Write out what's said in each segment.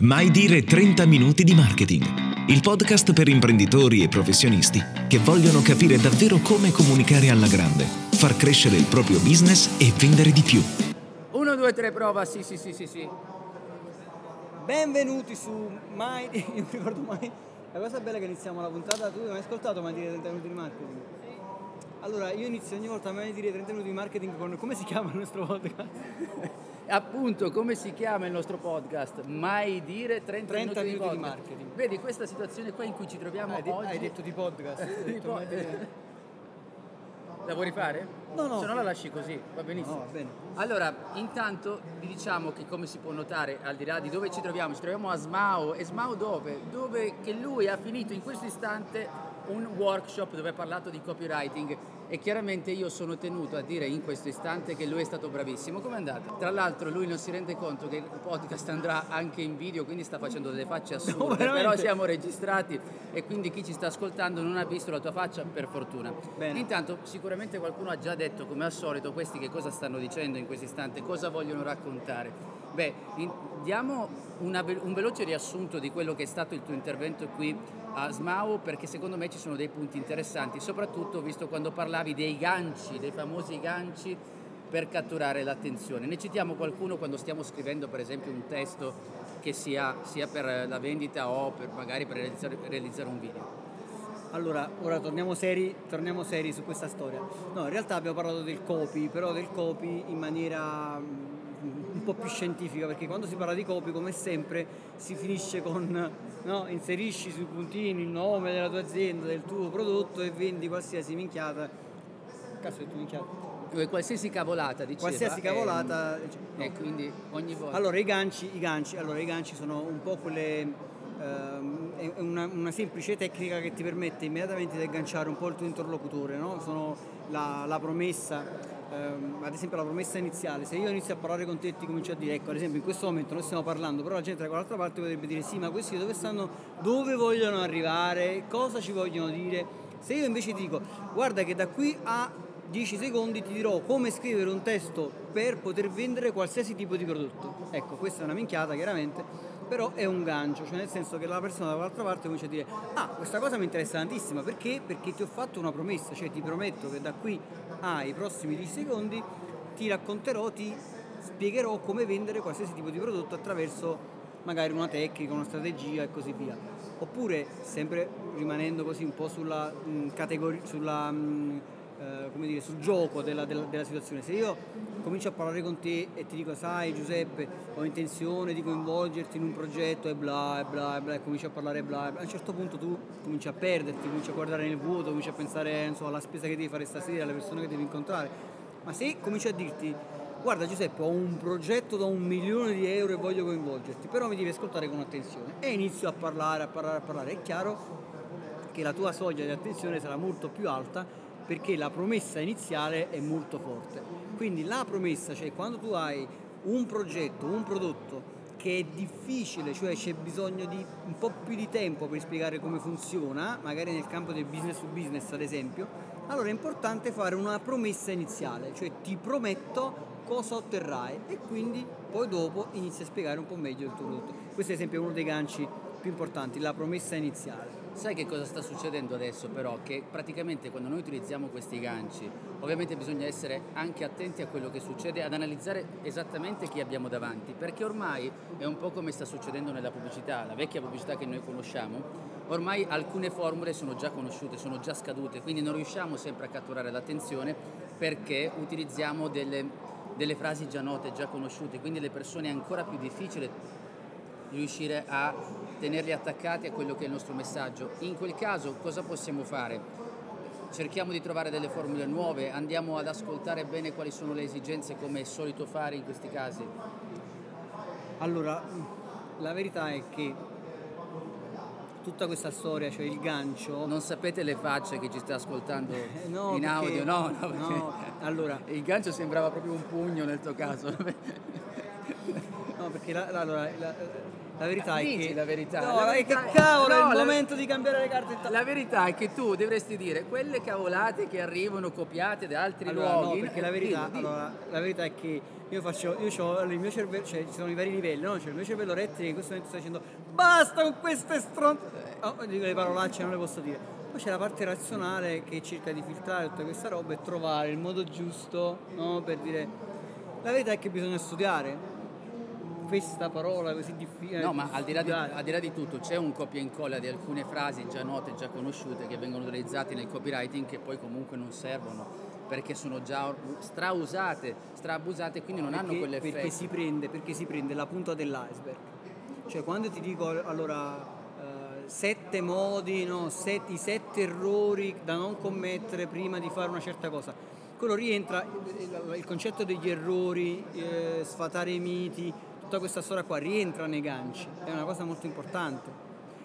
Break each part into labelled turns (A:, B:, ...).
A: Mai dire 30 minuti di marketing. Il podcast per imprenditori e professionisti che vogliono capire davvero come comunicare alla grande, far crescere il proprio business e vendere di più.
B: 1, 2, 3, prova, sì, sì, sì, sì, sì.
C: Benvenuti su Mai... Io non ricordo mai... La cosa bella è che iniziamo la puntata, tu hai mai ascoltato Mai dire 30 minuti di marketing? Allora, io inizio ogni volta a Mai dire 30 minuti di marketing con... Come si chiama il nostro podcast?
B: Appunto, come si chiama il nostro podcast? Mai dire 30,
C: 30
B: minuti,
C: minuti di
B: podcast.
C: marketing.
B: Vedi questa situazione qua in cui ci troviamo
C: Hai,
B: oggi.
C: hai detto di podcast. hai
B: Di
C: detto
B: po-
C: dire-
B: La vuoi rifare?
C: No, no.
B: Se no la lasci così, va benissimo.
C: No, va bene.
B: Allora, intanto vi diciamo che come si può notare, al di là di dove ci troviamo, ci troviamo a Smao. E Smao dove? Dove che lui ha finito in questo istante un workshop dove ha parlato di copywriting e chiaramente io sono tenuto a dire in questo istante che lui è stato bravissimo. Com'è andata? Tra l'altro lui non si rende conto che il podcast andrà anche in video, quindi sta facendo delle facce assurde,
C: veramente?
B: però siamo registrati e quindi chi ci sta ascoltando non ha visto la tua faccia per fortuna.
C: Bene.
B: Intanto sicuramente qualcuno ha già detto come al solito questi che cosa stanno dicendo in questo istante, cosa vogliono raccontare. Beh, in- diamo una un veloce riassunto di quello che è stato il tuo intervento qui a Smau perché secondo me ci sono dei punti interessanti, soprattutto visto quando parlavi dei ganci, dei famosi ganci per catturare l'attenzione. Ne citiamo qualcuno quando stiamo scrivendo per esempio un testo che sia, sia per la vendita o per, magari per realizzare, realizzare un video.
C: Allora, ora torniamo seri, torniamo seri su questa storia. No, in realtà abbiamo parlato del copy, però del copy in maniera po' più scientifica, perché quando si parla di copy, come sempre, si finisce con no, inserisci sui puntini il nome della tua azienda, del tuo prodotto e vendi qualsiasi minchiata. Cazzo, tu minchiata?
B: Eh, Qualsiasi cavolata diceva.
C: Qualsiasi
B: ehm,
C: cavolata. no.
B: E quindi ogni volta.
C: Allora i ganci, i ganci, allora, i ganci sono un po' quelle. è una, una semplice tecnica che ti permette immediatamente di agganciare un po' il tuo interlocutore, no? Sono la, la promessa, ehm, ad esempio la promessa iniziale. Se io inizio a parlare con te e ti comincio a dire, ecco, ad esempio in questo momento noi stiamo parlando, però la gente da quell'altra parte potrebbe dire sì, ma questi dove stanno, dove vogliono arrivare, cosa ci vogliono dire. Se io invece ti dico, guarda che da qui a 10 secondi ti dirò come scrivere un testo per poter vendere qualsiasi tipo di prodotto. Ecco, questa è una minchiata chiaramente, però è un gancio, cioè nel senso che la persona dall'altra parte comincia a dire ah, questa cosa mi interessa tantissimo, perché? Perché ti ho fatto una promessa, cioè ti prometto che da qui ai prossimi 10 secondi ti racconterò, ti spiegherò come vendere qualsiasi tipo di prodotto attraverso magari una tecnica, una strategia e così via. Oppure, sempre rimanendo così un po' sulla mh, categoria, sulla, mh, eh, come dire, sul gioco della, della- della situazione, se io comincio a parlare con te e ti dico, sai Giuseppe, ho intenzione di coinvolgerti in un progetto e bla e bla e bla, e cominci a parlare bla, e bla, a un certo punto tu cominci a perderti, cominci a guardare nel vuoto, cominci a pensare so, alla spesa che devi fare stasera, alle persone che devi incontrare. Ma se cominci a dirti, guarda Giuseppe, ho un progetto da un milione di euro e voglio coinvolgerti, però mi devi ascoltare con attenzione. E inizio a parlare, a parlare, a parlare. È chiaro che la tua soglia di attenzione sarà molto più alta perché la promessa iniziale è molto forte. Quindi la promessa, cioè quando tu hai un progetto, un prodotto che è difficile, cioè c'è bisogno di un po' più di tempo per spiegare come funziona, magari nel campo del business to business ad esempio, allora è importante fare una promessa iniziale, cioè ti prometto cosa otterrai e quindi poi dopo inizi a spiegare un po' meglio il tuo prodotto. Questo è uno dei ganci più importanti, la promessa iniziale.
B: Sai che cosa sta succedendo adesso però? Che praticamente quando noi utilizziamo questi ganci, ovviamente bisogna essere anche attenti a quello che succede, ad analizzare esattamente chi abbiamo davanti, perché ormai è un po' come sta succedendo nella pubblicità, la vecchia pubblicità che noi conosciamo, ormai alcune formule sono già conosciute, sono già scadute, quindi non riusciamo sempre a catturare l'attenzione perché utilizziamo delle, delle frasi già note, già conosciute, quindi le persone è ancora più difficile riuscire a tenerli attaccati a quello che è il nostro messaggio. In quel caso cosa possiamo fare? Cerchiamo di trovare delle formule nuove, andiamo ad ascoltare bene quali sono le esigenze come è solito fare in questi casi.
C: Allora, la verità è che tutta questa storia, cioè il gancio,
B: Non sapete le facce che ci sta ascoltando
C: no,
B: in
C: perché-
B: audio, no, no, perché
C: no, allora,
B: il gancio sembrava proprio un pugno nel tuo caso.
C: no, perché la- la- allora, la- La verità è
B: Dici
C: che.
B: la verità.
C: No,
B: La verità-
C: che cavolo,
B: no,
C: è il
B: la-
C: momento di cambiare le carte.
B: La verità è che tu dovresti dire quelle cavolate che arrivano copiate da altri
C: Allora,
B: luoghi.
C: no, perché la verità,
B: Dillo, dillo.
C: allora, la verità è che io faccio, io ho il mio cervello, cioè ci sono i vari livelli, no? Cioè il mio cervello rettile che in questo momento sta dicendo basta con queste stronze. Oh, dico le parolacce non le posso dire. Poi c'è la parte razionale che cerca di filtrare tutta questa roba e trovare il modo giusto, no? Per dire la verità è che bisogna studiare questa parola così difficile.
B: No, ma al di, là di, al di là di tutto c'è un copia e incolla di alcune frasi già note, già conosciute, che vengono utilizzate nel copywriting che poi comunque non servono perché sono già strausate, straabusate, quindi non hanno
C: perché,
B: quell'effetto.
C: perché si, prende, perché si prende la punta dell'iceberg. Cioè quando ti dico allora eh, sette modi, no, set- i sette errori da non commettere prima di fare una certa cosa, quello rientra il, il concetto degli errori, eh, sfatare i miti, tutta questa storia qua rientra nei ganci, è una cosa molto importante.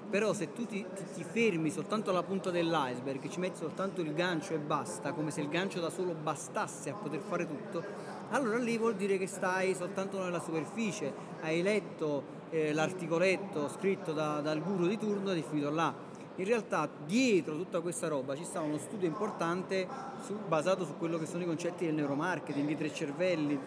C: Però se tu ti, ti- ti fermi soltanto alla punta dell'iceberg, ci metti soltanto il gancio e basta, come se il gancio da solo bastasse a poter fare tutto, allora lì vuol dire che stai soltanto nella superficie, hai letto eh, l'articoletto scritto da- dal guru di turno ed è finito là. In realtà dietro tutta questa roba ci sta uno studio importante su- basato su quello che sono i concetti del neuromarketing, i tre cervelli,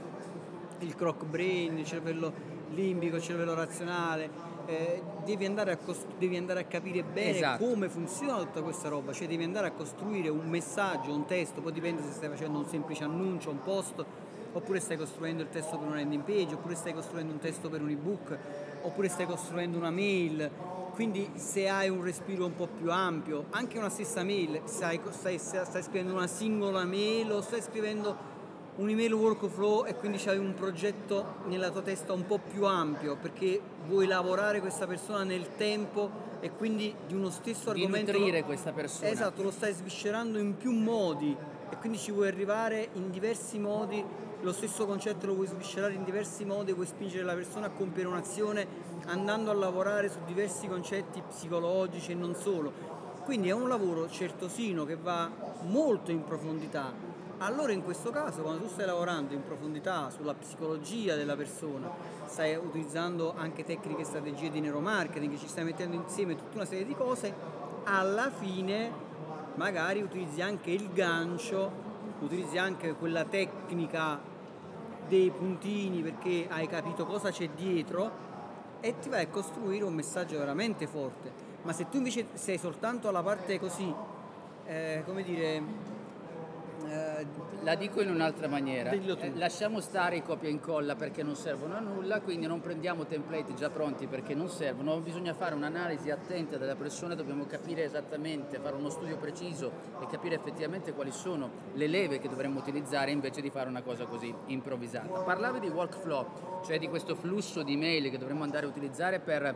C: il croc brain, il cervello limbico, il cervello razionale. eh, devi, andare a cos- devi andare a capire bene
B: Esatto.
C: come funziona tutta questa roba, cioè devi andare a costruire un messaggio, un testo, poi dipende se stai facendo un semplice annuncio, un post, oppure stai costruendo il testo per una landing page, oppure stai costruendo un testo per un ebook, oppure stai costruendo una mail. Quindi se hai un respiro un po' più ampio, anche una stessa mail, stai, stai, stai scrivendo una singola mail o stai scrivendo un'email workflow e quindi c'hai un progetto nella tua testa un po' più ampio perché vuoi lavorare questa persona nel tempo e quindi di uno stesso
B: Di
C: argomento
B: nutrire questa persona.
C: esatto lo stai sviscerando in più modi e quindi ci vuoi arrivare in diversi modi. Lo stesso concetto lo vuoi sviscerare in diversi modi vuoi spingere la persona a compiere un'azione andando a lavorare su diversi concetti psicologici e non solo. Quindi è un lavoro certosino che va molto in profondità allora in questo caso quando tu stai lavorando in profondità sulla psicologia della persona, stai utilizzando anche tecniche e strategie di neuromarketing, ci stai mettendo insieme tutta una serie di cose, alla fine magari utilizzi anche il gancio, utilizzi anche quella tecnica dei puntini perché hai capito cosa c'è dietro e ti vai a costruire un messaggio veramente forte. Ma se tu invece sei soltanto alla parte così, eh, come dire, eh,
B: La dico in un'altra maniera. Eh, lasciamo stare i copia e incolla perché non servono a nulla, quindi non prendiamo template già pronti perché non servono. Bisogna fare un'analisi attenta della persona, dobbiamo capire esattamente, fare uno studio preciso e capire effettivamente quali sono le leve che dovremmo utilizzare invece di fare una cosa così improvvisata. Parlavi di workflow, cioè di questo flusso di mail che dovremmo andare a utilizzare per,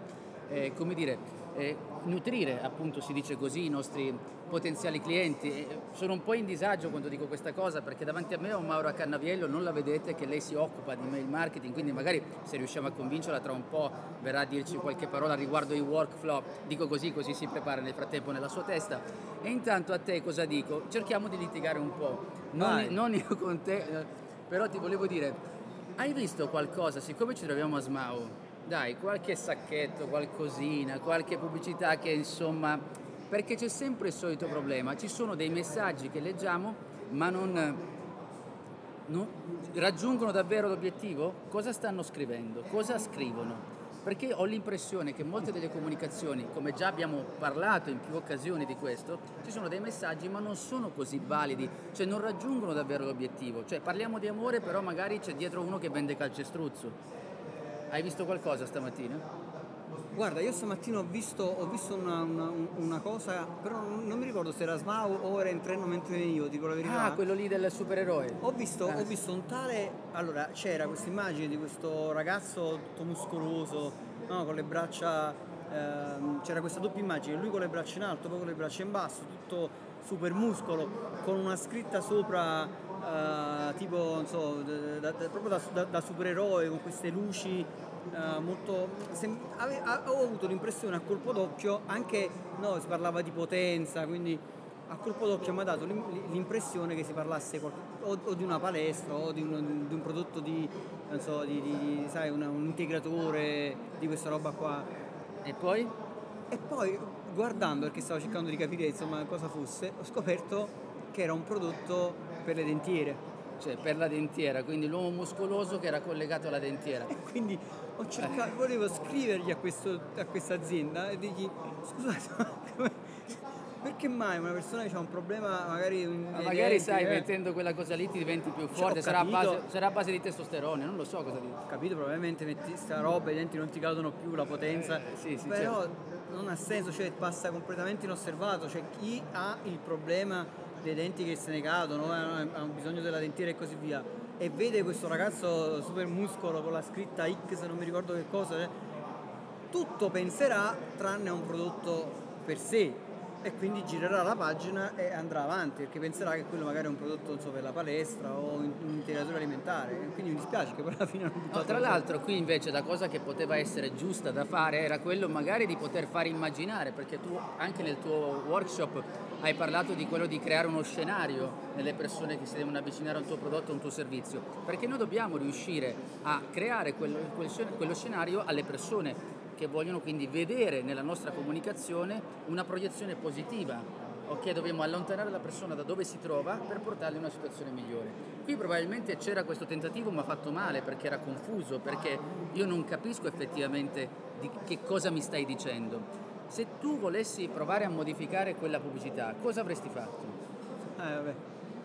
B: eh, come dire, eh, nutrire, appunto si dice così, i nostri potenziali clienti. E sono un po' in disagio quando dico questa cosa perché davanti a me ho Maura Cannaviello, non la vedete che lei si occupa di mail marketing, quindi magari se riusciamo a convincerla tra un po' verrà a dirci qualche parola riguardo i workflow, dico così così si prepara nel frattempo nella sua testa. E intanto a te cosa dico? Cerchiamo di litigare un po', non, non io con te, eh, però ti volevo dire, hai visto qualcosa, siccome ci troviamo a Smau, dai, qualche sacchetto, qualcosina, qualche pubblicità che insomma, perché c'è sempre il solito problema, ci sono dei messaggi che leggiamo ma non, non raggiungono davvero l'obiettivo? Cosa stanno scrivendo? Cosa scrivono? Perché ho l'impressione che molte delle comunicazioni, come già abbiamo parlato in più occasioni di questo, ci sono dei messaggi ma non sono così validi, cioè non raggiungono davvero l'obiettivo. Cioè parliamo di amore però magari c'è dietro uno che vende calcestruzzo. Hai visto qualcosa stamattina?
C: Guarda, io stamattina ho visto, ho visto una, una- una cosa, però non mi ricordo se era Smau o era in treno mentre venivo, dico la verità.
B: Ah, quello lì del supereroe.
C: Ho visto, ho visto un tale. Allora, c'era questa immagine di questo ragazzo tutto muscoloso, no, con le braccia. ehm, c'era questa doppia immagine, lui con le braccia in alto, poi con le braccia in basso, tutto super muscolo, con una scritta sopra, eh, tipo, non so, da- da- proprio da, da- supereroe, con queste luci. eh, molto sem- ave- a- ho avuto l'impressione a colpo d'occhio anche no, si parlava di potenza quindi a colpo d'occhio mi ha dato l'impressione che si parlasse o, o di una palestra o di un, di un prodotto di, so, di, di sai, una, un integratore di questa roba qua.
B: E poi?
C: E poi guardando, perché stavo cercando di capire insomma cosa fosse, ho scoperto che era un prodotto per le dentiere.
B: Cioè per la dentiera, quindi l'uomo muscoloso che era collegato alla dentiera.
C: E quindi ho cercato, volevo scrivergli a, questo, a questa azienda e dirgli scusate, perché mai una persona che ha un problema magari
B: Ma magari denti, sai eh? mettendo quella cosa lì ti diventi più forte sarà, capito, a base, sarà, base, di testosterone non lo so cosa dire
C: ho capito probabilmente metti sta roba i denti non ti cadono più la potenza eh, sì, sì, però certo. non ha senso cioè passa completamente inosservato cioè chi ha il problema dei denti che se ne cadono eh, ha bisogno della dentiera e così via e vede questo ragazzo super muscolo con la scritta X non mi ricordo che cosa eh, tutto penserà tranne a un prodotto per sé e quindi girerà la pagina e andrà avanti perché penserà che quello magari è un prodotto so, per la palestra o un, integratore alimentare. Quindi mi dispiace che poi alla fine non
B: no, tra l'altro qui invece la cosa che poteva essere giusta da fare era quello magari di poter fare immaginare perché tu anche nel tuo workshop hai parlato di quello di creare uno scenario nelle persone che si devono avvicinare a un tuo prodotto o a un tuo servizio. Perché noi dobbiamo riuscire a creare quello, quello scenario alle persone che vogliono quindi vedere nella nostra comunicazione una proiezione positiva, ok? Dobbiamo allontanare la persona da dove si trova per portarla in una situazione migliore. Qui probabilmente c'era questo tentativo ma fatto male perché era confuso, perché io non capisco effettivamente di che cosa mi stai dicendo. Se tu volessi provare a modificare quella pubblicità, cosa avresti fatto?
C: Eh, vabbè.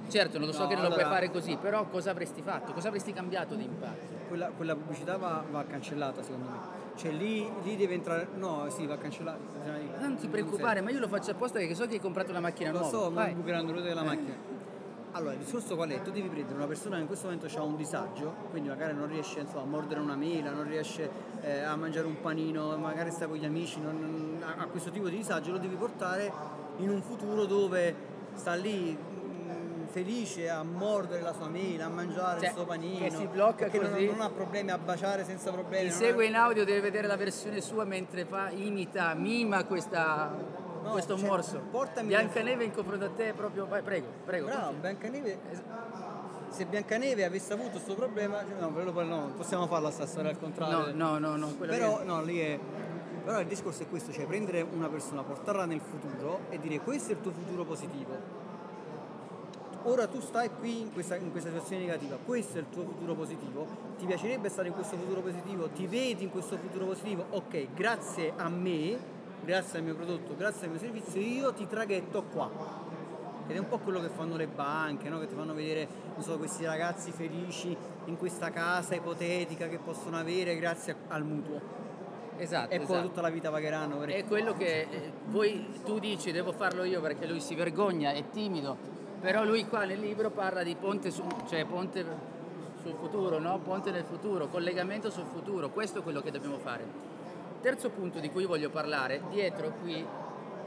B: Certo, non lo so no, che non allora... lo puoi fare così, però cosa avresti fatto? Cosa avresti cambiato di impatto?
C: Quella, quella pubblicità va, va cancellata secondo me cioè lì, lì, deve entrare. No, sì, va cancellato.
B: Non ti preoccupare, ma io lo faccio apposta perché so che hai comprato una macchina
C: lo
B: nuova.
C: Lo so, ma bucherando l'uovo della macchina. Allora, il discorso qual è? Tu devi prendere una persona che in questo momento ha un disagio, quindi magari non riesce insomma, a mordere una mela, non riesce eh, a mangiare un panino, magari sta con gli amici, non, ha questo tipo di disagio, lo devi portare in un futuro dove sta lì felice a mordere la sua mela, a mangiare cioè, il suo panino.
B: Che si blocca
C: così.
B: Non,
C: non, ha problemi a baciare senza problemi.
B: Chi segue ha... in audio deve vedere la versione sua mentre fa, imita, mima questa, no, questo cioè, morso. Portami Biancaneve in confronto a te proprio. Vai, prego, prego.
C: Bravo, Biancaneve. Se Biancaneve avesse avuto questo problema, cioè, no, però no, possiamo farla sta storia al contrario.
B: No, no, no, no
C: Però che... no, lì è. Però il discorso è questo, cioè prendere una persona, portarla nel futuro e dire questo è il tuo futuro positivo ora tu stai qui in questa, in questa, situazione negativa, questo è il tuo futuro positivo, ti piacerebbe stare in questo futuro positivo, ti vedi in questo futuro positivo, ok, grazie a me, grazie al mio prodotto, grazie al mio servizio, io ti traghetto qua. Ed è un po' quello che fanno le banche, no? che ti fanno vedere so, questi ragazzi felici in questa casa ipotetica che possono avere grazie al mutuo.
B: Esatto,
C: e poi
B: esatto.
C: tutta la vita pagheranno.
B: È quello che eh, voi tu dici devo farlo io perché lui si vergogna, è timido, però lui qua nel libro parla di ponte, su, cioè ponte sul futuro, no? ponte nel futuro, collegamento sul futuro, questo è quello che dobbiamo fare. Terzo punto di cui voglio parlare, dietro qui,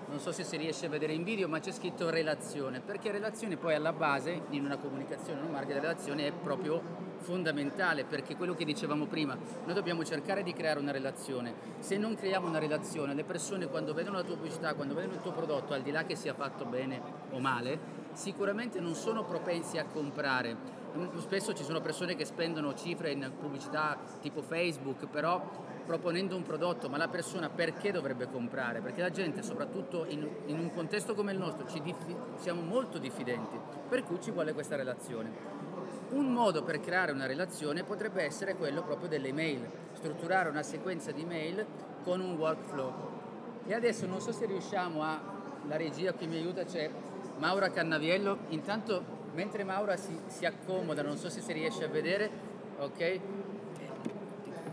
B: non so se si riesce a vedere in video, ma c'è scritto relazione, perché relazione poi alla base in una comunicazione, in un marketing, la relazione è proprio fondamentale, perché quello che dicevamo prima, noi dobbiamo cercare di creare una relazione. Se non creiamo una relazione, le persone quando vedono la tua pubblicità, quando vedono il tuo prodotto, al di là che sia fatto bene o male, sicuramente non sono propensi a comprare. Spesso ci sono persone che spendono cifre in pubblicità tipo Facebook, però proponendo un prodotto, ma la persona perché dovrebbe comprare? Perché la gente, soprattutto in, in un contesto come il nostro, diffi- siamo molto diffidenti, per cui ci vuole questa relazione. Un modo per creare una relazione potrebbe essere quello proprio delle email, strutturare una sequenza di mail con un workflow. E adesso non so se riusciamo a, la regia qui mi aiuta, c'è Maura Cannaviello, intanto mentre Maura si, si accomoda, non so se si riesce a vedere, ok?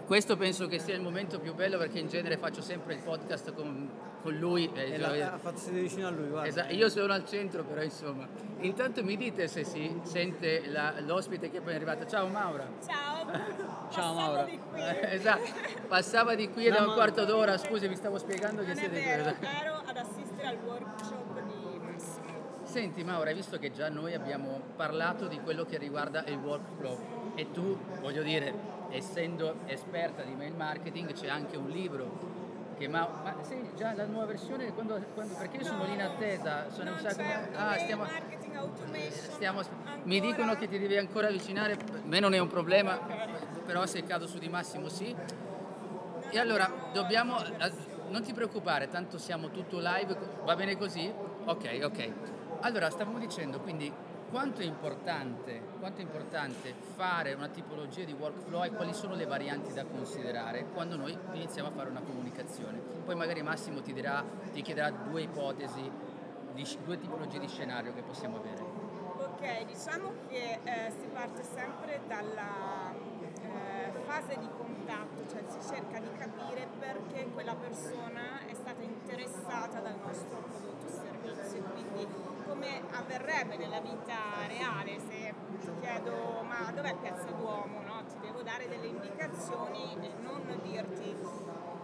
B: Questo penso che sia il momento più bello perché in genere faccio sempre il podcast con, con lui.
C: Eh, la, ha fatto sedere vicino a lui, guarda.
B: Esatto, io sono al centro però insomma. Intanto mi dite se si sente la, l'ospite che poi è arrivata. Ciao Maura.
D: Ciao.
C: Ciao Maura.
D: Di qui.
B: Eh, esatto, passava di qui da un quarto d'ora, scusi mi stavo spiegando che
D: non
B: siete
D: vero, ero ad assistere al workshop
B: Senti Maura, hai visto che già noi abbiamo parlato di quello che riguarda il workflow e tu, voglio dire, essendo esperta di mail marketing, c'è anche un libro Che ma, ma sì, già la nuova versione, quando, quando- perché io sono lì in attesa, sono un sacco- ah, stiamo,
D: marketing automation.
B: stiamo- mi dicono che ti devi ancora avvicinare, a me non è un problema, però se cado su di Massimo sì. E allora dobbiamo, eh, non ti preoccupare, tanto siamo tutto live, va bene così? Ok, ok. Allora stavamo dicendo quindi quanto è importante, quanto è importante fare una tipologia di workflow e quali sono le varianti da considerare quando noi iniziamo a fare una comunicazione. Poi magari Massimo ti, dirà, ti chiederà due ipotesi, due tipologie di scenario che possiamo avere.
D: Ok, diciamo che eh, si parte sempre dalla eh, fase di contatto, cioè si cerca di capire perché quella persona è stata interessata dal nostro prodotto come avverrebbe nella vita reale se ti chiedo ma dov'è Piazza Duomo, no? ti devo dare delle indicazioni e non dirti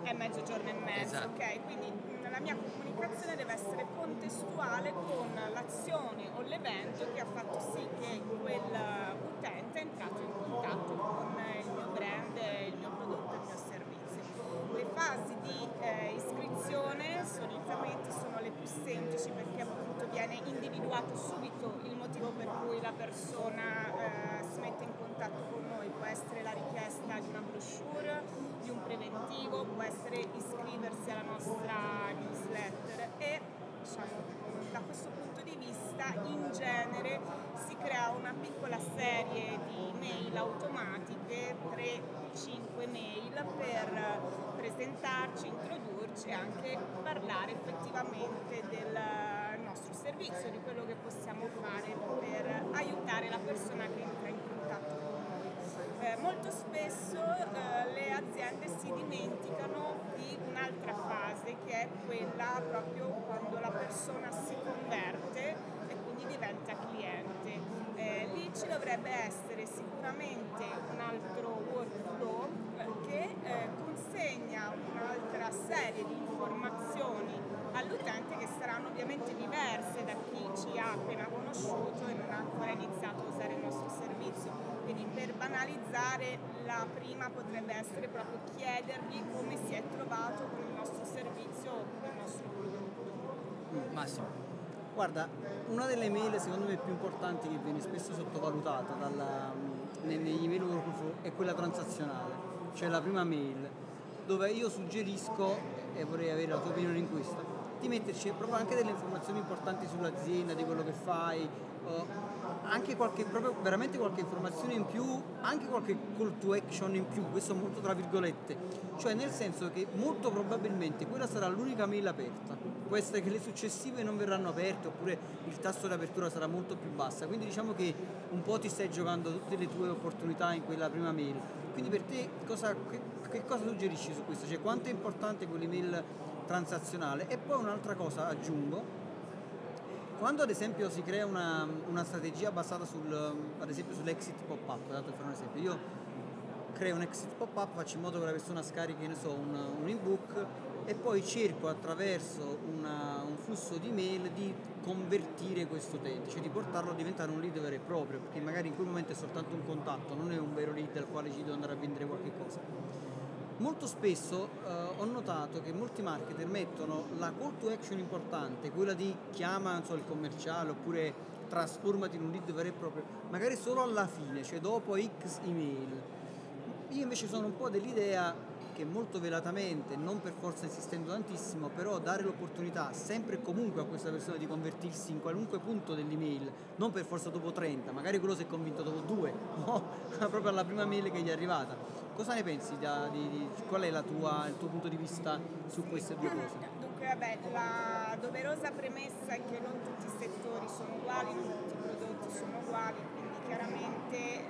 D: è mezzogiorno e mezzo,
B: Esatto.
D: ok? Quindi la mia comunicazione deve essere contestuale con l'azione o l'evento che ha fatto sì che quell'utente è entrato in contatto con il mio brand, il mio prodotto il mio servizio. Le fasi di eh, iscrizione solitamente sono le più semplici perché appunto viene individuato subito il motivo per cui la persona eh, si mette in contatto con noi, può essere la richiesta di una brochure, di un preventivo, può essere iscriversi alla nostra newsletter e diciamo, da questo punto di vista in genere si crea una piccola serie di mail automatiche, 3-5 mail per presentarci, introdurci e anche parlare effettivamente del nostro servizio, di quello che possiamo fare per aiutare la persona che entra in contatto con noi. Eh, molto spesso eh, le aziende si dimenticano di un'altra fase che è quella proprio quando la persona si converte e quindi diventa cliente. Eh, lì ci dovrebbe essere sicuramente un altro workflow eh, che eh, consegna un'altra serie di informazioni all'utente che saranno ovviamente diverse da chi ci ha appena conosciuto e non ha ancora iniziato a usare il nostro servizio. Quindi per banalizzare la prima potrebbe essere proprio chiedergli come si è trovato con il nostro servizio o con il nostro prodotto.
B: Massimo.
C: Guarda, una delle mail secondo me più importanti che viene spesso sottovalutata dalla, ne- negli email workflow è quella transazionale, cioè la prima mail, dove io suggerisco, e vorrei avere la tua opinione in questo, di metterci proprio anche delle informazioni importanti sull'azienda, di quello che fai, o anche qualche, proprio veramente qualche informazione in più, anche qualche call to action in più, questo molto tra virgolette, cioè nel senso che molto probabilmente quella sarà l'unica mail aperta, può essere che le successive non verranno aperte oppure il tasso di apertura sarà molto più bassa, quindi diciamo che un po' ti stai giocando tutte le tue opportunità in quella prima mail, quindi per te cosa, che, che cosa suggerisci su questo? Cioè quanto è importante quell'email transazionale? E poi un'altra cosa aggiungo, quando ad esempio si crea una, una strategia basata sul, ad esempio sull'exit pop-up, dato fare un esempio, io creo un exit pop-up, faccio in modo che la persona scarichi, ne so, un, un ebook e poi cerco attraverso una- un flusso di mail di convertire questo utente, cioè di portarlo a diventare un lead vero e proprio, perché magari in quel momento è soltanto un contatto, non è un vero lead al quale ci devo andare a vendere qualche cosa. Molto spesso eh, ho notato che molti marketer mettono la call to action importante, quella di chiama so, il commerciale oppure trasformati in un lead vero e proprio, magari solo alla fine, cioè dopo X email. Io invece sono un po' dell'idea che molto velatamente, non per forza insistendo tantissimo, però dare l'opportunità sempre e comunque a questa persona di convertirsi in qualunque punto dell'email, non per forza dopo 30, magari quello si è convinto dopo due, no, proprio alla prima mail che gli è arrivata. Cosa ne pensi? da- di- di- qual è la tua- il tuo punto di vista su queste due cose?
D: Dunque, vabbè, la doverosa premessa è che non tutti i settori sono uguali, non tutti i prodotti sono uguali, quindi chiaramente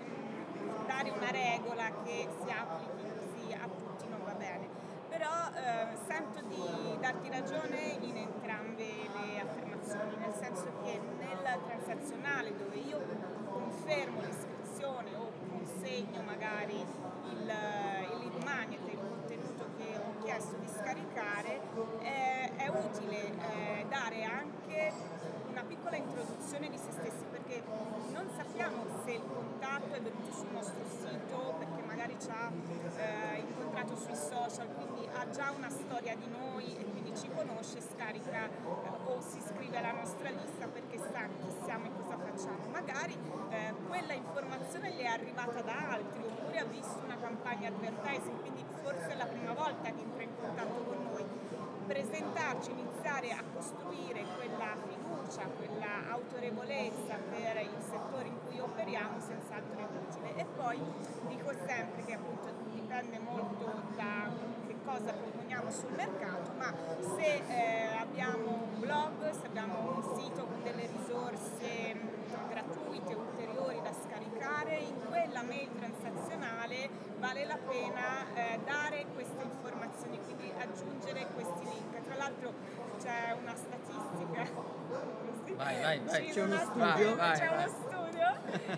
D: dare una regola che si applichi così a tutti non va bene. Però eh, sento di darti ragione in entrambe le affermazioni, nel senso che nel transazionale dove io confermo l'iscrizione o consegno magari il, il magnet, il contenuto che ho chiesto di scaricare, eh, è utile eh, dare anche una piccola introduzione di se stessi perché non sappiamo se il contatto è venuto sul nostro sito perché magari ci ha eh, incontrato sui social, quindi ha già una storia di noi e quindi ci conosce, scarica eh, o si iscrive alla nostra lista perché sa chi siamo cosa facciamo. Magari eh, quella informazione le è arrivata da altri oppure ha visto una campagna advertising, quindi forse è la prima volta che entra in contatto con noi. Presentarci, iniziare a costruire quella fiducia, quella autorevolezza per il settore in cui operiamo senz'altro è utile. E poi dico sempre che appunto dipende molto da che cosa proponiamo sul mercato, ma se eh, vale la pena eh, dare queste informazioni, quindi aggiungere questi link. Tra l'altro c'è una statistica.
B: Vai, vai, vai.
C: C'è uno
D: studio,
B: vai,
D: c'è
B: vai.
D: uno studio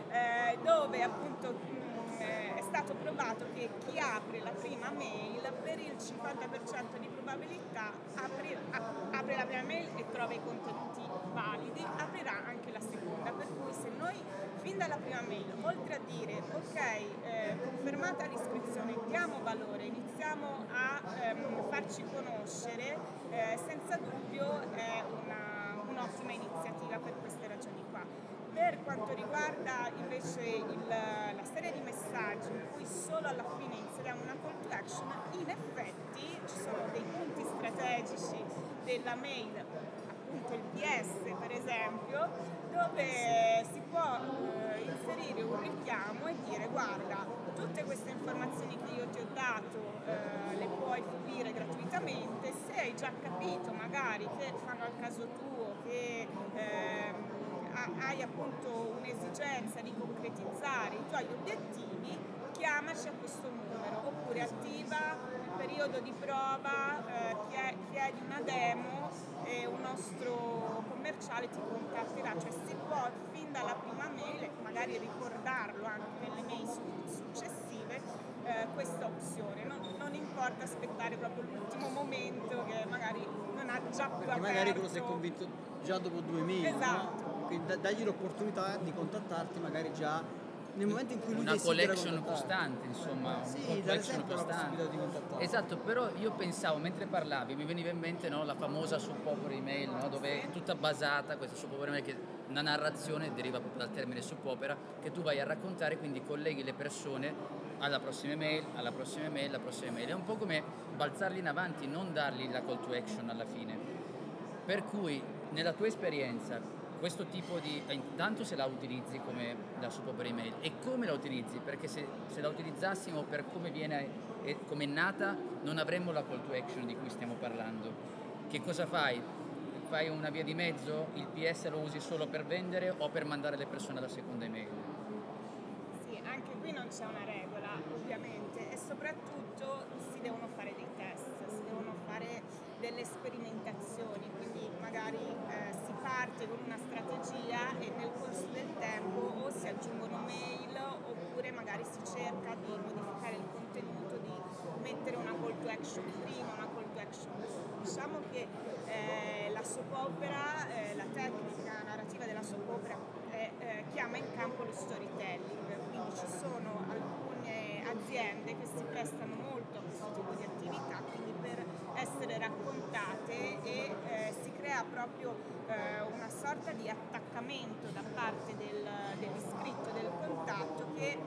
D: eh, dove appunto mh, eh, è stato provato che chi apre la prima mail per il 50% di probabilità apre, apre la prima mail e trova i contenuti validi, aprirà anche la seconda. Per cui se noi fin dalla prima mail, oltre a dire ok, eh, confermata l'iscrizione, diamo valore, iniziamo a ehm, farci conoscere, eh, senza dubbio è una- un'ottima iniziativa per queste ragioni qua. Per quanto riguarda invece il- la serie di messaggi in cui solo alla fine inseriamo una call to action, in effetti ci sono dei punti strategici della mail, appunto il PS per esempio, dove si può eh, inserire un richiamo e dire guarda, tutte queste informazioni che io ti ho dato eh, le puoi fruire gratuitamente, se hai già capito magari che fanno al caso tuo, che ha- hai appunto un'esigenza di concretizzare i tuoi obiettivi, chiamaci a questo numero. Oppure attiva il periodo di prova, eh, chie- chiedi una demo e un nostro commerciale ti contatterà, cioè si può fin dalla prima mail, magari ricordarlo anche nelle mail su- successive, eh, questa opzione, non, non importa aspettare proprio l'ultimo momento che magari non ha già più
C: Perché
D: aperto.
C: magari quello si è convinto già dopo due mesi,
D: Esatto.
C: no? Quindi da- dagli l'opportunità di contattarti magari già nel momento in cui lui
B: una collection costante, insomma,
C: Sì,
B: un call to
C: dare
B: action
C: sempre la
B: costante. Esatto, però io pensavo mentre parlavi, mi veniva in mente no, la famosa suppopera email, no, dove è tutta basata questa suppopera email che una narrazione deriva proprio dal termine suppopera che tu vai a raccontare, quindi colleghi le persone alla prossima email, alla prossima email, alla prossima email. È un po' come balzarli in avanti, non dargli la call to action alla fine. Per cui, nella tua esperienza, questo tipo di... eh, intanto se la utilizzi come la suppopera email e come la utilizzi, perché se, se la utilizzassimo per come viene e come è nata, non avremmo la call to action di cui stiamo parlando. Che cosa fai? Fai una via di mezzo? Il PS lo usi solo per vendere o per mandare le persone alla seconda email?
D: Sì, anche qui non c'è una regola, ovviamente, e soprattutto si devono fare dei test, si devono fare delle sperimentazioni, quindi magari eh, parte con una strategia e nel corso del tempo o si aggiungono mail oppure magari si cerca di modificare il contenuto, di mettere una call to action prima, una call to action dopo. Diciamo che eh, la soap opera, eh, la tecnica narrativa della soap opera eh, chiama in campo lo storytelling, quindi ci sono alcune aziende che si prestano molto a questo tipo di attività, quindi per essere raccontate e eh, crea proprio eh, una sorta di attaccamento da parte del, dell'iscritto, del contatto che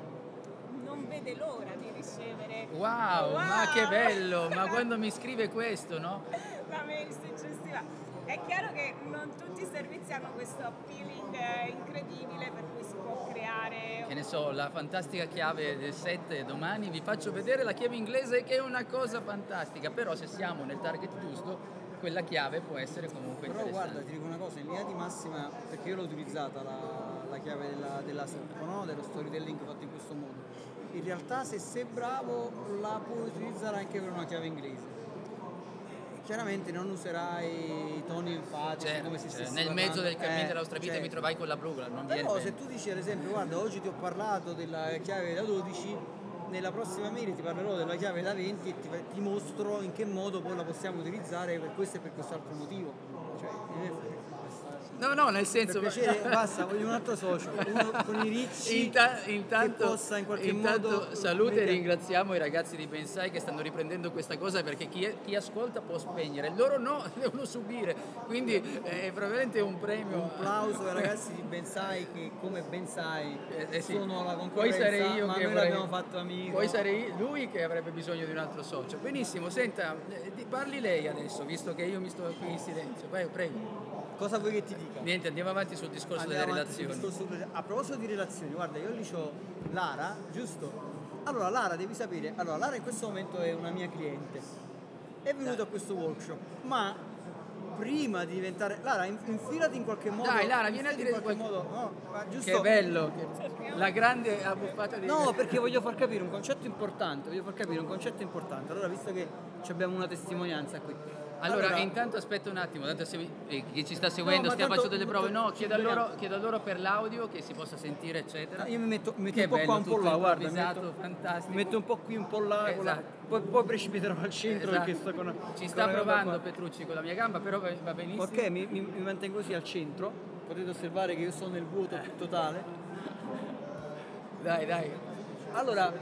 D: non vede l'ora di ricevere
B: Wow, ma
D: Wow!
B: che bello! Ma quando mi scrive questo, no?
D: la mail successiva. È chiaro che non tutti i servizi hanno questo appealing eh, incredibile per cui si può creare
B: Che ne so, la fantastica chiave del 7 domani vi faccio vedere la chiave inglese che è una cosa fantastica, però se siamo nel target giusto, quella chiave può essere comunque
C: Però guarda, ti dico una cosa, in linea di massima, perché io l'ho utilizzata la, la chiave della, della no? dello storytelling fatto in questo modo. In realtà se sei bravo la puoi utilizzare anche per una chiave inglese. Chiaramente non userai toni enfatici
B: Cioè,
C: come se
B: cioè,
C: stessi
B: nel
C: parlando-
B: mezzo del cammino
C: eh,
B: della nostra vita
C: cioè,
B: mi trovai con la brugla, non
C: Però se tu dici ad esempio guarda oggi ti ho parlato della chiave da 12 nella prossima mail ti parlerò della chiave da 20 e ti, ti mostro in che modo poi la possiamo utilizzare per questo e per quest'altro motivo. Cioè, eh,
B: No, no, nel senso...
C: per piacere, basta, voglio un altro socio, uno con i ricci
B: Inta- intanto,
C: che possa in qualche
B: intanto
C: modo
B: saluta e ringraziamo i ragazzi di Bensai che stanno riprendendo questa cosa perché chi, chi ascolta può spegnere, loro no, devono subire, quindi è probabilmente un premio.
C: Un applauso ai ragazzi di Bensai che come Bensai
B: Eh, eh sì.
C: sono la
B: Poi
C: concorrenza,
B: sarei io
C: ma
B: che
C: l'abbiamo fatto amico.
B: Poi sarei lui che avrebbe bisogno di un altro socio. Benissimo, senta, eh, parli lei adesso, visto che io mi sto qui in silenzio. Vai, prego.
C: Cosa vuoi che ti dica?
B: Niente, andiamo avanti sul discorso
C: Andiamo
B: delle relazioni.
C: discorso A proposito di relazioni, guarda, io lì ho Lara, giusto? Allora, Lara, devi sapere, allora, Lara in questo momento è una mia cliente. È venuta a questo workshop, ma prima di diventare... Lara, in- infilati in qualche modo...
B: Dai, Lara, vieni a dire
C: in qualche
B: qualche-
C: modo... No, giusto...
B: Che bello, che- la grande abbuffata di...
C: No, perché voglio far capire un concetto importante, voglio far capire un concetto importante. Allora, visto che abbiamo una testimonianza qui.
B: Allora, intanto aspetta un attimo, tanto se eh, chi ci sta seguendo
C: ma
B: stiamo
C: tanto-
B: facendo delle prove, no,
C: ci
B: chiedo a, loro, chiedo a loro per l'audio che si possa sentire, eccetera.
C: Io mi metto, mi metto
B: Che
C: un po'
B: bello,
C: qua, un po' là, guarda. Metto,
B: fantastico.
C: metto un po' qui, un po' là, con
B: Esatto.
C: poi, poi precipiterò al centro
B: Esatto.
C: perché sto con
B: Ci
C: con
B: sta
C: gamba
B: provando. Petrucci con la mia gamba, però va va benissimo.
C: Ok, mi, mi- mi mantengo così al centro. Potete osservare che io sono nel vuoto totale.
B: Dai, dai.
C: Allora,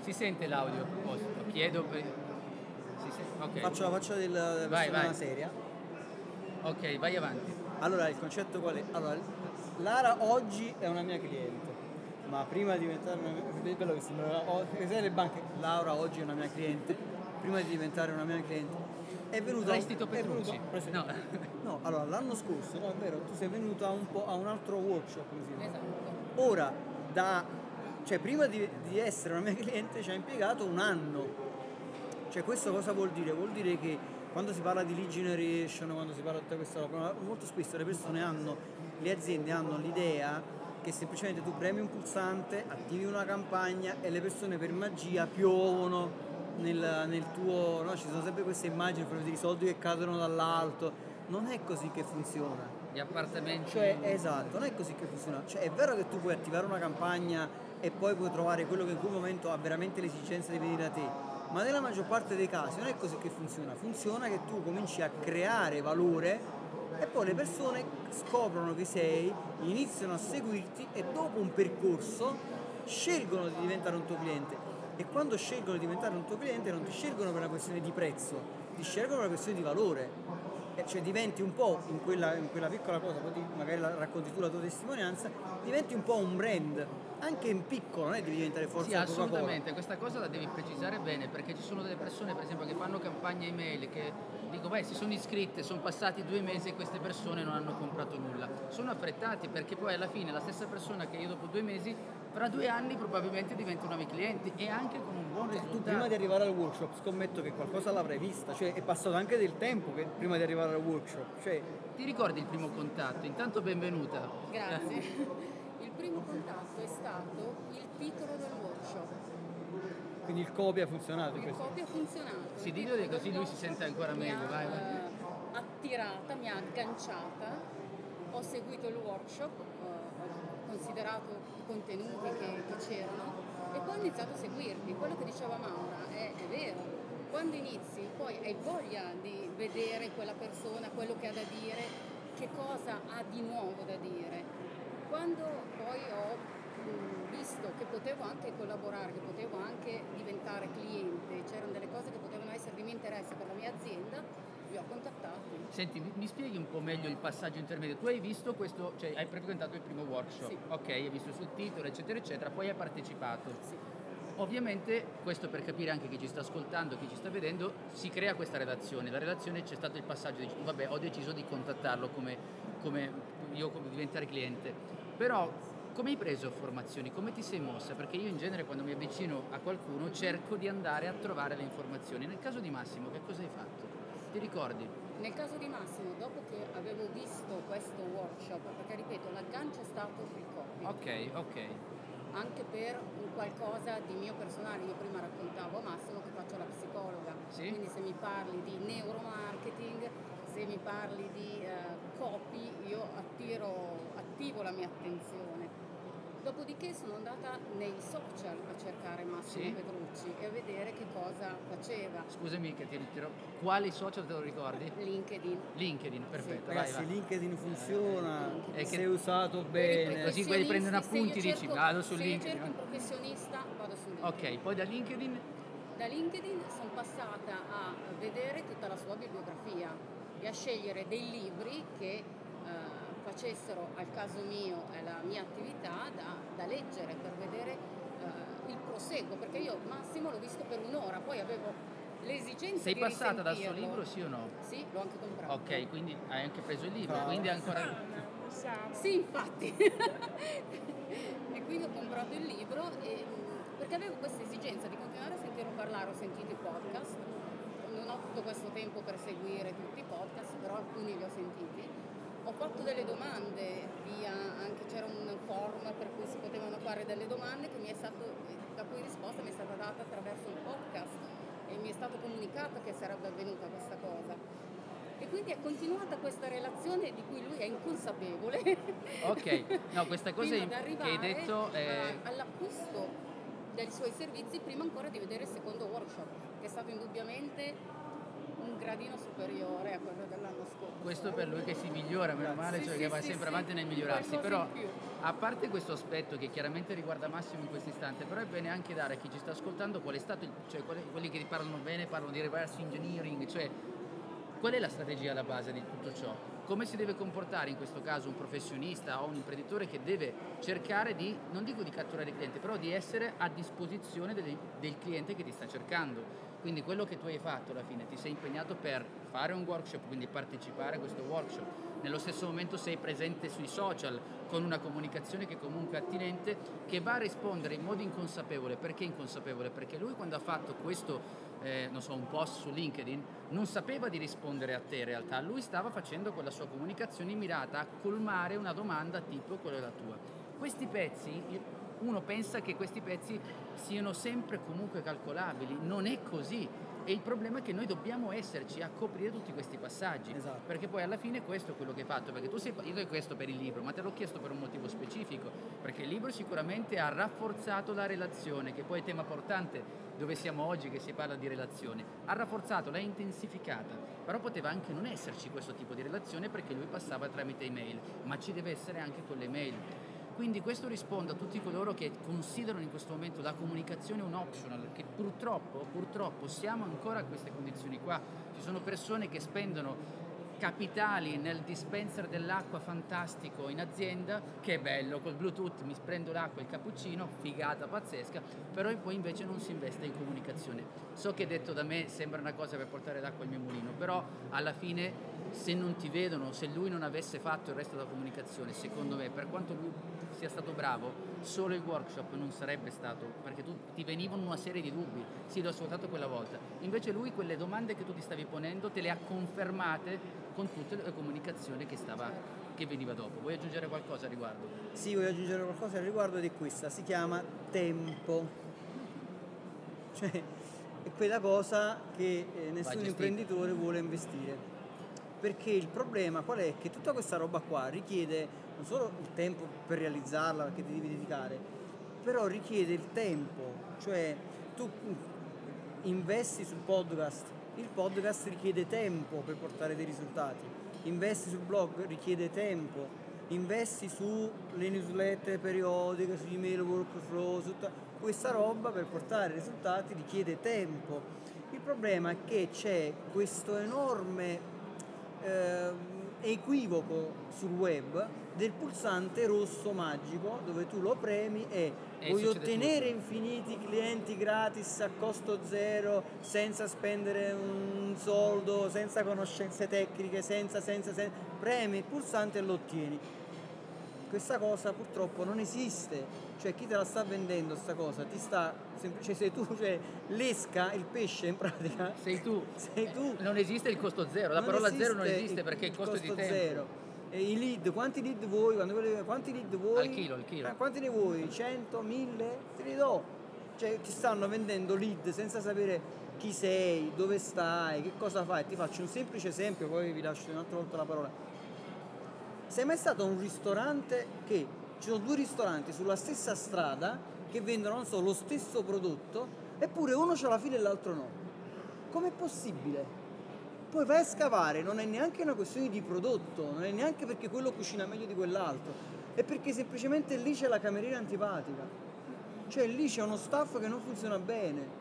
B: Si sente l'audio a proposito? Chiedo per... Si sente? Ok.
C: faccio la faccia del, della
B: Vai, vai.
C: seria.
B: Ok, vai avanti.
C: Allora, il concetto qual è? Allora, Lara oggi è una mia cliente, ma prima di diventare una mia è bello che sembra che sai le banche, Laura oggi è una mia cliente, prima di diventare una mia cliente è venuta
B: Prestito
C: è
B: Petrucci.
C: venuta- prestito-
B: No.
C: no, allora l'anno scorso, no, è vero, tu sei venuta a un, po', a un altro workshop, chiama?
E: Esatto.
C: Ora, da, cioè prima di, di essere una mia cliente ci ha impiegato un anno. Cioè questo cosa vuol dire? Vuol dire che quando si parla di lead generation, quando si parla di tutta questa roba, molto spesso le persone hanno, le aziende hanno l'idea che semplicemente tu premi un pulsante, attivi una campagna e le persone per magia piovono nel, nel tuo... No? Ci sono sempre queste immagini, per vedere i soldi che cadono dall'alto. Non è così che funziona.
B: Gli appartamenti...
C: Cioè, esatto, non è così che funziona. Cioè, è vero che tu puoi attivare una campagna e poi puoi trovare quello che in quel momento ha veramente l'esigenza di venire a te, ma nella maggior parte dei casi non è così che funziona. Funziona che tu cominci a creare valore e poi le persone scoprono chi sei, iniziano a seguirti e dopo un percorso scelgono di diventare un tuo cliente. E quando scelgono di diventare un tuo cliente non ti scelgono per una questione di prezzo, ti scelgono per una questione di valore. Eh, Cioè diventi un po' in quella, in quella piccola cosa, poi ti- magari la- racconti tu la tua testimonianza, diventi un po' un brand, anche in piccolo, non è devi diventare forza
B: Sì, assolutamente, questa cosa la devi precisare bene perché ci sono delle persone per esempio che fanno campagne email che dico beh si sono iscritte, sono passati due mesi e queste persone non hanno comprato nulla. Sono affrettati perché poi alla fine la stessa persona che io dopo due mesi, fra due anni probabilmente diventa una mia cliente e anche con un buon
C: Eh,
B: risultato.
C: Tu prima di arrivare al workshop scommetto che qualcosa l'avrai vista, cioè è passato anche del tempo che- prima di arrivare al workshop. Cioè,
B: Ti ricordi il primo contatto? Intanto benvenuta.
E: Grazie. Il primo contatto è stato il titolo del workshop.
C: Quindi il copy ha funzionato.
E: Il
C: questo.
E: copy ha funzionato.
B: Si
E: Il
B: dillo
E: titolo
B: così lui si sente ancora
E: mi
B: meglio,
E: ha,
B: vai, vai.
E: attirata, mi ha agganciata. Ho seguito il workshop, eh, ho considerato i contenuti che, che c'erano e poi ho iniziato a seguirti. Quello che diceva Maura è, è vero. Quando inizi poi hai voglia di vedere quella persona, quello che ha da dire, che cosa ha di nuovo da dire. Quando poi ho visto che potevo anche collaborare, che potevo anche diventare cliente, c'erano delle cose che potevano essere di mio interesse per la mia azienda, vi ho contattati.
B: Senti, mi, mi spieghi un po' meglio il passaggio intermedio. Tu hai visto questo, cioè hai frequentato il primo workshop,
E: Sì.
B: ok, hai visto il sottotitolo, eccetera, eccetera, poi hai partecipato.
E: Sì.
B: Ovviamente, questo per capire anche chi ci sta ascoltando, chi ci sta vedendo, si crea questa relazione. La relazione c'è stato il passaggio, tu, vabbè, ho deciso di contattarlo come, come io come diventare cliente. Però come hai preso formazioni? Come ti sei mossa? Perché io in genere quando mi avvicino a qualcuno cerco di andare a trovare le informazioni. Nel caso di Massimo, che cosa hai fatto? Ti ricordi?
E: Nel caso di Massimo, dopo che avevo visto questo workshop, perché ripeto, l'aggancio è stato il copy,
B: Ok, ok.
E: anche per un qualcosa di mio personale, io prima raccontavo a Massimo che faccio la psicologa,
B: Sì.
E: quindi se mi parli di neuromarketing, se mi parli di eh, copy, io attiro, attivo la mia attenzione. Dopodiché sono andata nei social a cercare Massimo
B: Sì.
E: Petrucci e a vedere che cosa faceva.
B: Scusami che ti ritiro. Quali social te lo ricordi?
E: LinkedIn.
B: LinkedIn, perfetto. vai,
C: Ragazzi,
B: vai.
C: LinkedIn funziona,
B: È
C: se
B: che-
C: usato
E: Per i
C: bene.
B: Così quelli prendono appunti,
E: se io
B: dici, vado su
E: se
B: LinkedIn.
E: io cerco un professionista, vado su LinkedIn.
B: Ok, poi da LinkedIn
E: Da LinkedIn sono passata a vedere tutta la sua bibliografia e a scegliere dei libri che eh, facessero al caso mio e alla mia attività da, da leggere per vedere eh, il proseguo, perché io Massimo l'ho visto per un'ora, poi avevo l'esigenza
B: sei
E: di
B: passata dal suo libro, sì o no?
E: Sì, l'ho anche comprato.
B: Ok, quindi hai anche preso il libro,
C: Brava.
B: quindi ancora...
D: Diciamo.
E: Sì, infatti. e quindi ho comprato il libro e, mh, perché avevo questa esigenza di continuare a sentirlo parlare, ho sentito i podcast, non ho tutto questo tempo per seguire tutti i podcast, però alcuni li ho sentiti. Ho fatto delle domande via, anche c'era un forum per cui si potevano fare delle domande che mi è stato, la cui risposta mi è stata data attraverso un podcast e mi è stato comunicato che sarebbe avvenuta questa cosa. E quindi è continuata questa relazione di cui lui è inconsapevole.
B: Ok, no, questa cosa che hai detto
E: a-
B: è...
E: all'acquisto dei suoi servizi prima ancora di vedere il secondo workshop, che è stato indubbiamente un gradino superiore a quello dell'anno scorso.
B: Questo per lui che si migliora, meno male,
E: Sì,
B: cioè
E: sì,
B: che va
E: sì,
B: sempre avanti nel migliorarsi. Però, a parte questo aspetto che chiaramente riguarda Massimo in questo istante, però è bene anche dare a chi ci sta ascoltando qual è stato, il- cioè quelli che parlano bene parlano di reverse engineering, cioè qual è la strategia alla base di tutto ciò? Come si deve comportare in questo caso un professionista o un imprenditore che deve cercare di, non dico di catturare il cliente, però di essere a disposizione del, del cliente che ti sta cercando. Quindi quello che tu hai fatto alla fine, ti sei impegnato per fare un workshop, quindi partecipare a questo workshop. Nello stesso momento sei presente sui social con una comunicazione che comunque è attinente, che va a rispondere in modo inconsapevole. Perché inconsapevole? Perché lui quando ha fatto questo eh, non so, un post su LinkedIn, non sapeva di rispondere a te in realtà, lui stava facendo quella sua comunicazione mirata a colmare una domanda tipo quella della tua. Questi pezzi, uno pensa che questi pezzi siano sempre comunque calcolabili, non è così. E il problema è che noi dobbiamo esserci a coprire tutti questi passaggi.
C: Esatto.
B: Perché poi alla fine questo è quello che hai fatto. Perché tu sei. Io ho questo per il libro, ma te l'ho chiesto per un motivo specifico. Perché il libro sicuramente ha rafforzato la relazione, che poi è tema portante dove siamo oggi che si parla di relazione. Ha rafforzato, l'ha intensificata. Però poteva anche non esserci questo tipo di relazione perché lui passava tramite email, ma ci deve essere anche con le mail. Quindi questo risponde a tutti coloro che considerano in questo momento la comunicazione un optional, che purtroppo, purtroppo siamo ancora a queste condizioni qua. Ci sono persone che spendono capitali nel dispenser dell'acqua fantastico in azienda, che è bello, col Bluetooth mi prendo l'acqua e il cappuccino, figata pazzesca, però poi invece non si investe in comunicazione. So che detto da me sembra una cosa per portare l'acqua al mio mulino, però alla fine se non ti vedono, se lui non avesse fatto il resto della comunicazione, secondo me, per quanto lui sia stato bravo, solo il workshop non sarebbe stato, perché tu ti venivano una serie di dubbi, sì l'ho ascoltato quella volta, invece lui quelle domande che tu ti stavi ponendo te le ha confermate con tutte le comunicazioni che, stava, che veniva dopo. Vuoi aggiungere qualcosa a riguardo?
C: Sì, voglio aggiungere qualcosa al riguardo di questa, si chiama tempo. Cioè, è quella cosa che eh, nessun imprenditore vuole investire. Perché il problema qual è? Che tutta questa roba qua richiede non solo il tempo per realizzarla, perché ti devi dedicare, però richiede il tempo. Cioè, tu investi sul podcast, il podcast richiede tempo per portare dei risultati, investi sul blog richiede tempo, investi sulle newsletter periodiche, sugli email workflow, su tutta questa roba per portare risultati richiede tempo. Il problema è che c'è questo enorme ehm, equivoco sul web del pulsante rosso magico dove tu lo premi e
B: E succede
C: ottenere
B: tutto.
C: infiniti clienti gratis a costo zero senza spendere un soldo, senza conoscenze tecniche, senza, senza, senza. premi il pulsante e lo ottieni. Questa cosa purtroppo non esiste, cioè chi te la sta vendendo sta cosa ti sta, cioè sei tu, cioè l'esca, il pesce in pratica,
B: Sei tu.
C: sei tu.
B: Non esiste il costo zero, la
C: Non
B: parola zero non
C: esiste
B: esiste
C: il-
B: perché il costo, di tempo.
C: zero. E i lead, quanti lead vuoi? Quanti lead vuoi?
B: Al chilo, al chilo.
C: Ah, quanti ne vuoi? 100, 1000? Te li do. Cioè ti stanno vendendo lead senza sapere chi sei, dove stai, che cosa fai. Ti faccio un semplice esempio, poi vi lascio un'altra volta la parola. Sei mai stato a un ristorante che ci sono due ristoranti sulla stessa strada che vendono, non so, lo stesso prodotto, eppure uno c'ha la fila e l'altro no. Com'è possibile? Poi vai a scavare, non è neanche una questione di prodotto, non è neanche perché quello cucina meglio di quell'altro, è perché semplicemente lì c'è la cameriera antipatica. Cioè lì c'è uno staff che non funziona bene.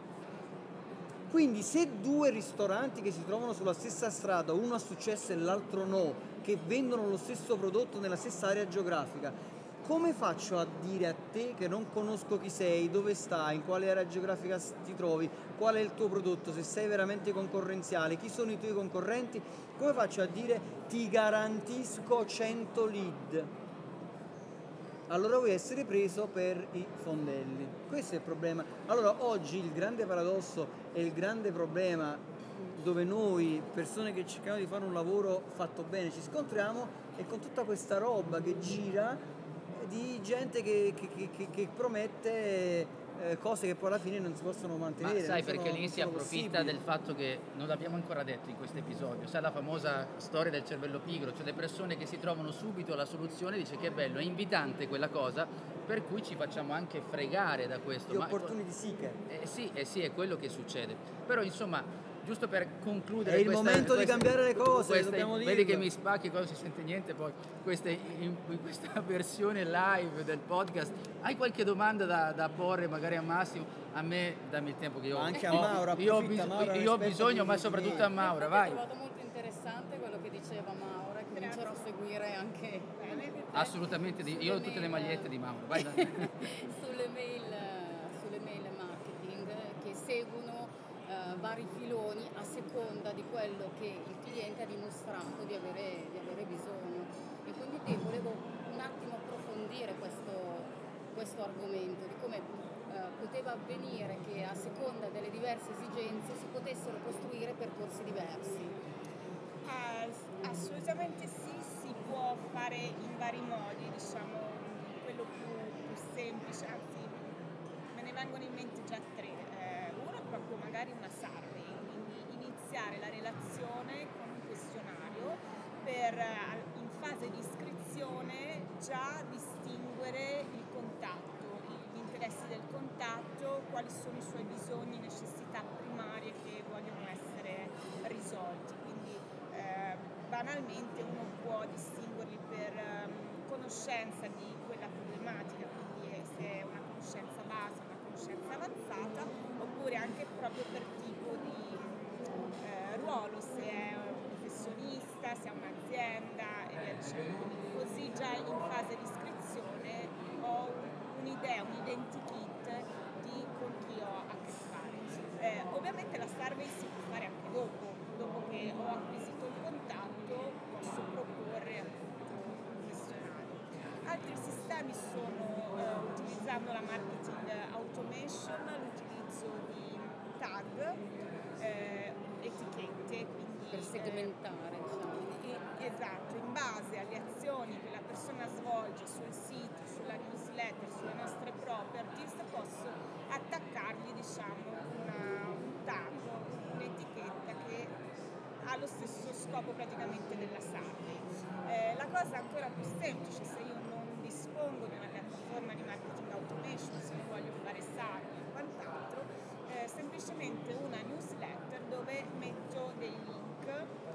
C: Quindi se due ristoranti che si trovano sulla stessa strada, uno ha successo e l'altro no, che vendono lo stesso prodotto nella stessa area geografica, come faccio a dire a te che non conosco chi sei, dove stai, in quale area geografica ti trovi, qual è il tuo prodotto, se sei veramente concorrenziale, chi sono i tuoi concorrenti, come faccio a dire ti garantisco 100 lead? allora vuoi essere preso per i fondelli. Questo è il problema. Allora oggi il grande paradosso e il grande problema dove noi, persone che cerchiamo di fare un lavoro fatto bene, ci scontriamo è con tutta questa roba che gira di gente che, che, che, che promette eh, cose che poi alla fine non si possono mantenere.
B: Ma sai
C: sono-
B: perché lì si approfitta
C: possibili.
B: del fatto che non l'abbiamo ancora detto in questo episodio, sai la famosa storia del cervello pigro, cioè le persone che si trovano subito la soluzione, dice che è bello, è invitante quella cosa, per cui ci facciamo anche fregare da questo.
C: Gli
B: Ma-
C: opportunity seeker.
B: Eh sì, eh sì, è quello che succede. Però insomma, giusto per concludere...
C: È il
B: questa-
C: momento di
B: questa-
C: cambiare le cose,
B: questa-
C: dobbiamo
B: Vedi
C: dirlo.
B: che mi spacchi quando si sente niente, poi questa, in, in questa versione live del podcast. Hai qualche domanda da, da porre magari a Massimo? A me, dammi il tempo che io
C: Ma anche a
B: ho-
C: Mauro,
B: io ho, bis-
C: un
B: io ho bisogno,
C: di-
B: ma
C: di
B: soprattutto a Maura, vai.
E: Ho trovato molto interessante quello che diceva Maura, e comincerò a seguire anche
B: Assolutamente, di- io ho tutte le magliette di Mauro. Vai, dai.
E: sulle mail, sulle mail marketing che seguono vari filoni a seconda di quello che il cliente ha dimostrato di avere, di avere bisogno. E quindi ti volevo un attimo approfondire questo, questo argomento, di come eh, poteva avvenire che a seconda delle diverse esigenze si potessero costruire percorsi diversi.
D: Assolutamente sì, si può fare in vari modi, diciamo quello più, più semplice, anzi me ne vengono in mente già tre. Eh, proprio magari una survey, quindi iniziare la relazione con un questionario per eh, in fase di iscrizione già distinguere il contatto, gli interessi del contatto, quali sono i suoi bisogni, necessità primarie che vogliono essere risolti. Quindi eh, banalmente uno può distinguerli per ehm, conoscenza di quella problematica, quindi eh, se è una conoscenza base, conoscenza avanzata, oppure anche proprio per tipo di eh, ruolo, se è un professionista, se è un'azienda e Così già in fase di iscrizione ho un- un'idea, un identikit di con chi ho a che fare. Eh, ovviamente la survey si può fare anche dopo, dopo che ho acquisito il contatto posso proporre un questionario. Altri sistemi sono eh, utilizzando la marketing automation, l'utilizzo di tag, eh, etichette, quindi
E: Per
D: eh,
E: segmentare, diciamo.
D: Esatto, in base alle azioni che la persona svolge sul sito, sulla newsletter, sulle nostre properties, posso attaccargli diciamo, una- un tag, un'etichetta che ha lo stesso scopo praticamente della survey. Eh, la cosa ancora più semplice, se io non dispongo di una piattaforma di marketing automation, se io voglio fare survey e quant'altro, eh, semplicemente una newsletter dove metto dei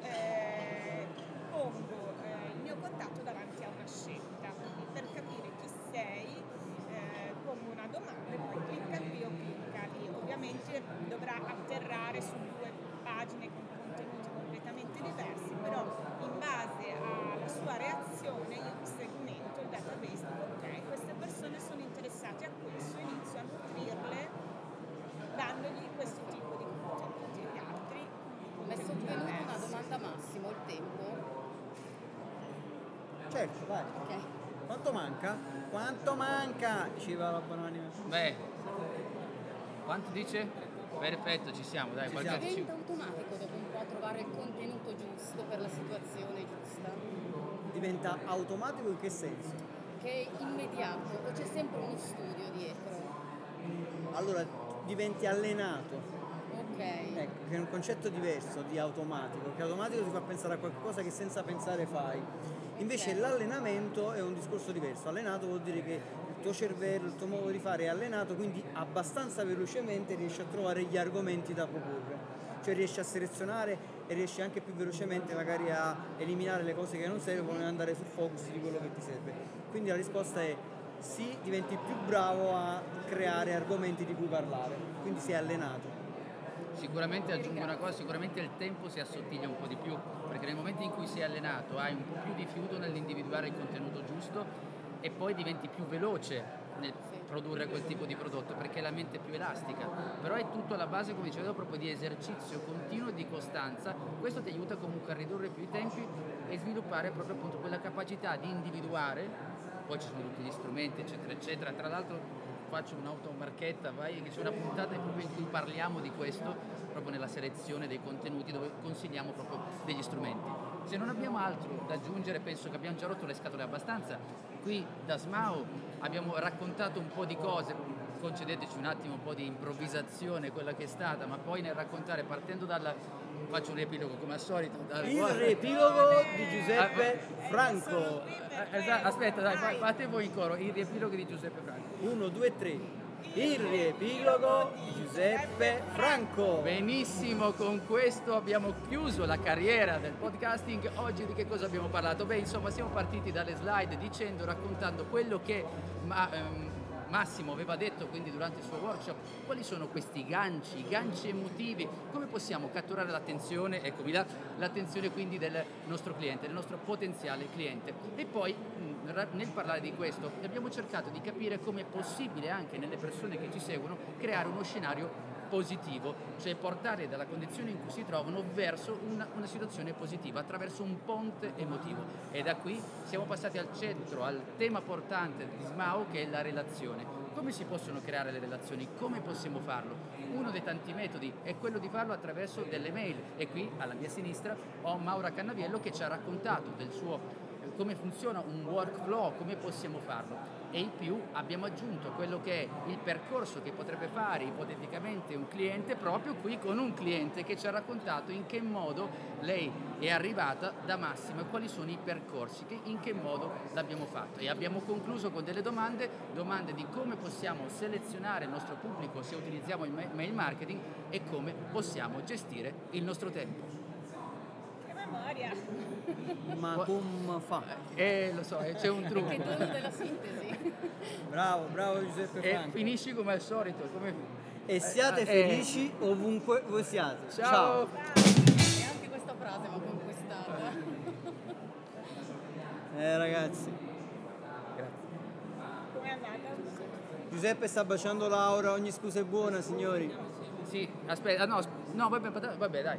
D: eh, pongo eh, il mio contatto davanti a una scelta, per capire chi sei eh, pongo una domanda e poi clicca qui o clicca lì. Ovviamente dovrà atterrare su due pagine con contenuti completamente diversi, però in base alla sua reazione io segmento il database, dico, ok, queste persone sono interessate a questo, inizio a nutrirle dandogli questo tipo di contenuti e gli altri.
E: Mi è sovvenuta una domanda Massimo, il tempo.
C: Certo, vai.
E: Ok.
C: Quanto manca? Quanto manca? Diceva la buonanima.
B: Beh, quanto dice? Perfetto, ci siamo, dai,
C: Ci
B: qualche
C: siamo.
E: Diventa automatico dopo un po' trovare il contenuto giusto per la situazione giusta,
C: Diventa automatico in che senso?
E: che è immediato o c'è sempre uno studio dietro.
C: Allora diventi allenato.
E: Ok.
C: Ecco, che è un concetto diverso di automatico, che automatico ti fa pensare a qualcosa che senza pensare fai. Invece
E: Ok.
C: l'allenamento è un discorso diverso. Allenato vuol dire che il tuo cervello, il tuo modo di fare è allenato, quindi abbastanza velocemente riesci a trovare gli argomenti da proporre. Cioè riesci a selezionare e riesci anche più velocemente magari a eliminare le cose che non servono e andare sul focus di quello che ti serve. Quindi la risposta è sì, diventi più bravo a creare argomenti di cui parlare, quindi sei allenato.
B: Sicuramente aggiungo una cosa, sicuramente il tempo si assottiglia un po' di più, perché nel momento in cui sei allenato hai un po' più di fiuto nell'individuare il contenuto giusto e poi diventi più veloce nel produrre quel tipo di prodotto, perché la mente è più elastica. Però è tutto alla base, come dicevo, proprio di esercizio continuo e di costanza. Questo ti aiuta comunque a ridurre più i tempi e sviluppare proprio appunto quella capacità di individuare, poi ci sono tutti gli strumenti, eccetera, eccetera. Tra l'altro faccio un'automarchetta, vai, che c'è una puntata proprio in cui parliamo di questo, proprio nella selezione dei contenuti, dove consigliamo proprio degli strumenti. Se non abbiamo altro da aggiungere, penso che abbiamo già rotto le scatole abbastanza. Qui da Smao abbiamo raccontato un po' di cose, concedeteci un attimo un po' di improvvisazione, quella che è stata, ma poi nel raccontare, partendo dalla... faccio un riepilogo come al solito. dal-
C: Il riepilogo di Giuseppe Franco.
B: Eh, esatto, aspetta, dai, fa- fate voi in coro, il riepilogo di Giuseppe Franco.
C: 1, 2, 3. Il riepilogo di Giuseppe Franco.
B: Benissimo, con questo abbiamo chiuso la carriera del podcasting. Oggi di che cosa abbiamo parlato? Beh, insomma, siamo partiti dalle slide dicendo, raccontando quello che ma- ehm, Massimo aveva detto quindi durante il suo workshop, quali sono questi ganci, ganci emotivi, come possiamo catturare l'attenzione, eccomi là, l'attenzione quindi del nostro cliente, del nostro potenziale cliente. E poi nel parlare di questo abbiamo cercato di capire come è possibile anche nelle persone che ci seguono creare uno scenario positivo, cioè portare dalla condizione in cui si trovano verso una, una situazione positiva attraverso un ponte emotivo. E da qui siamo passati al centro, al tema portante di Smao che è la relazione. Come si possono creare le relazioni? Come possiamo farlo? Uno dei tanti metodi è quello di farlo attraverso delle mail e qui alla mia sinistra ho Maura Cannaviello che ci ha raccontato del suo come funziona un workflow, come possiamo farlo. E in più abbiamo aggiunto quello che è il percorso che potrebbe fare ipoteticamente un cliente proprio qui con un cliente che ci ha raccontato in che modo lei è arrivata da Massimo e quali sono i percorsi, che- in che modo l'abbiamo fatto. E abbiamo concluso con delle domande, domande di come possiamo selezionare il nostro pubblico se utilizziamo il ma- mail marketing e come possiamo gestire il nostro tempo.
D: Che memoria!
C: Ma come fa?
B: Eh, lo so, eh, c'è un
E: Che
B: trucco.
E: dono della sintesi.
C: Bravo, bravo Giuseppe
B: E
C: Franco.
B: finisci come al solito. Come...
C: E siate
B: Eh,
C: felici ovunque voi siate.
B: Ciao.
E: E anche questa frase mi ha conquistata.
C: Eh ragazzi,
D: Com'è andata?
C: Giuseppe sta baciando Laura, ogni scusa è buona signori.
B: Sì, aspetta, ah, no, no, vabbè, vabbè, dai.